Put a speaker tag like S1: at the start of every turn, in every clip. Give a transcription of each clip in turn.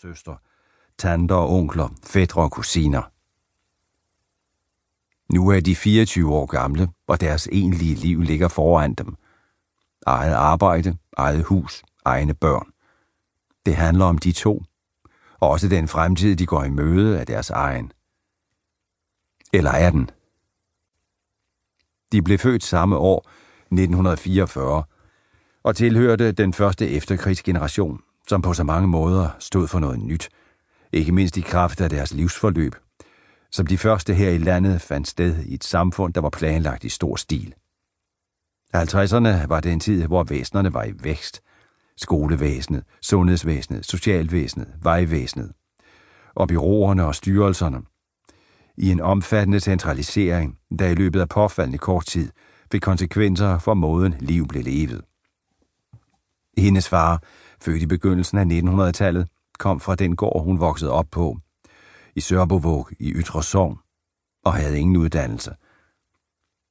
S1: søstre, tanter og onkler, fædre og kusiner. Nu er de 24 år gamle, og deres egentlige liv ligger foran dem. Eget arbejde, eget hus, egne børn. Det handler om de to, og også den fremtid, de går i møde af deres egen. Eller er den? De blev født samme år, 1944, og tilhørte den første efterkrigsgeneration, som på så mange måder stod for noget nyt, ikke mindst i kraft af deres livsforløb, som de første her i landet fandt sted i et samfund, der var planlagt i stor stil. 50'erne var den tid, hvor væsenerne var i vækst. Skolevæsenet, sundhedsvæsenet, socialvæsenet, vejvæsenet og byråerne og styrelserne. I en omfattende centralisering, der i løbet af påfaldende kort tid fik konsekvenser for måden liv blev levet. Hendes far, født i begyndelsen af 1900-tallet, kom fra den gård, hun voksede op på, i Sørbovåg i Ytre Sogn, og havde ingen uddannelse.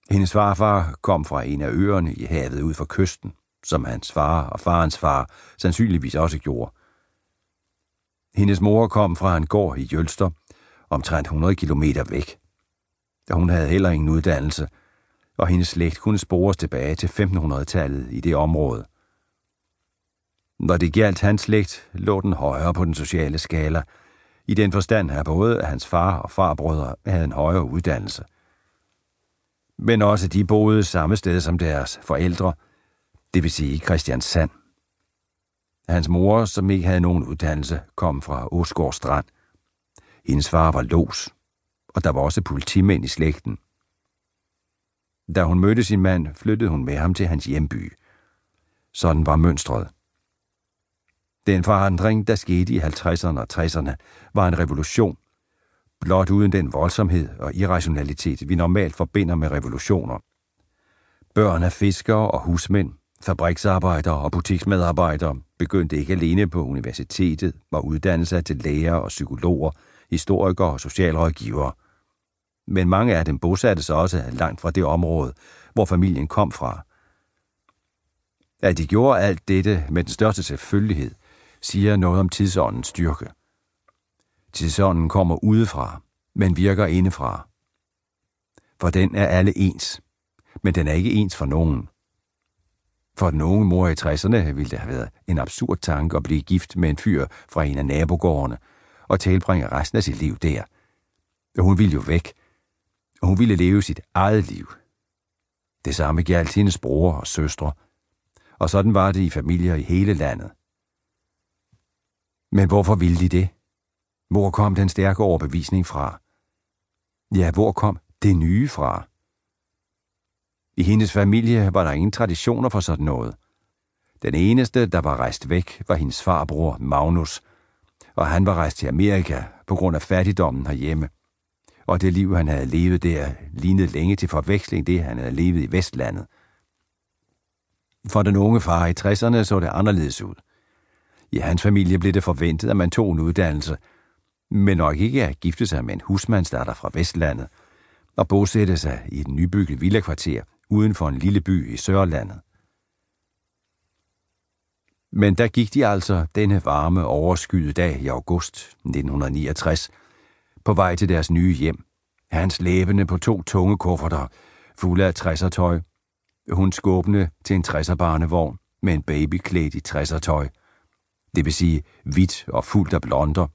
S1: Hendes farfar kom fra en af øerne i havet ud for kysten, som hans far og farens far sandsynligvis også gjorde. Hendes mor kom fra en gård i Jølster, omtrent 100 km væk. Hun havde heller ingen uddannelse, og hendes slægt kunne spores tilbage til 1500-tallet i det område. Når det galt hans slægt, lå den højere på den sociale skala, i den forstand at både hans far og farbrødre havde en højere uddannelse. Men også de boede samme sted som deres forældre, det vil sige Christiansand. Hans mor, som ikke havde nogen uddannelse, kom fra Åsgård Strand. Hendes far var los, og der var også politimænd i slægten. Da hun mødte sin mand, flyttede hun med ham til hans hjemby. Sådan var mønstret. Den forandring, der skete i 50'erne og 60'erne, var en revolution. Blot uden den voldsomhed og irrationalitet, vi normalt forbinder med revolutioner. Børn af fiskere og husmænd, fabriksarbejdere og butiksmedarbejdere begyndte ikke alene på universitetet var uddannelser til læger og psykologer, historikere og socialrådgivere. Men mange af dem bosatte sig også langt fra det område, hvor familien kom fra. At de gjorde alt dette med den største selvfølgelighed, siger noget om tidsåndens styrke. Tidsånden kommer udefra, men virker indefra. For den er alle ens, men den er ikke ens for nogen. For den unge mor i 60'erne ville det have været en absurd tanke at blive gift med en fyr fra en af nabogårdene og tilbringe resten af sit liv der. Hun ville jo væk, og hun ville leve sit eget liv. Det samme gjaldt hendes bror og søstre, og sådan var det i familier i hele landet. Men hvorfor ville de det? Hvor kom den stærke overbevisning fra? Ja, hvor kom det nye fra? I hendes familie var der ingen traditioner for sådan noget. Den eneste, der var rejst væk, var hendes farbror Magnus, og han var rejst til Amerika på grund af fattigdommen herhjemme. Og det liv, han havde levet der, lignede længe til forveksling det, han havde levet i Vestlandet. For den unge far i 60'erne så det anderledes ud. I hans familie blev det forventet, at man tog en uddannelse, men nok ikke at gifte sig med en husmandsdatter fra Vestlandet og bosætte sig i et nybygget villakvarter uden for en lille by i Sørlandet. Men der gik de altså denne varme, overskyede dag i august 1969 på vej til deres nye hjem. Hans læbende på to tunge kufferter, fulde af 60'er tøj. Hun skåbende til en 60'er barnevogn med en baby klædt i 60'er tøj det vil sige hvidt og fuldt af blonder,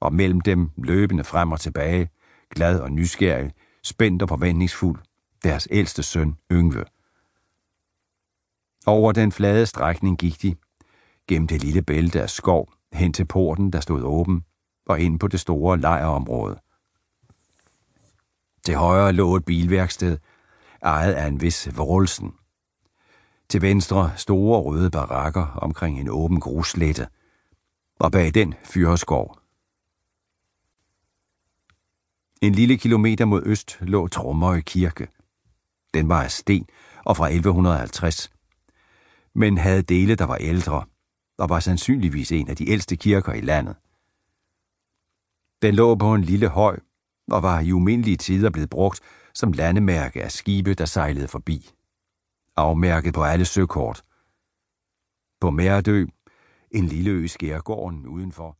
S1: og mellem dem løbende frem og tilbage, glad og nysgerrig, spændt og forventningsfuld, deres ældste søn Yngve. Over den flade strækning gik de, gennem det lille bælte af skov, hen til porten, der stod åben, og ind på det store lejrområde. Til højre lå et bilværksted, ejet af en vis Vrolsen. Til venstre store røde barakker omkring en åben grusslette, og bag den Fyreskov. En lille kilometer mod øst lå Tromøje Kirke. Den var af sten og fra 1150, men havde dele, der var ældre, og var sandsynligvis en af de ældste kirker i landet. Den lå på en lille høj, og var i umindelige tider blevet brugt som landemærke af skibe, der sejlede forbi. Afmærket på alle søkort. På Mærdø en lille ø i skærgården udenfor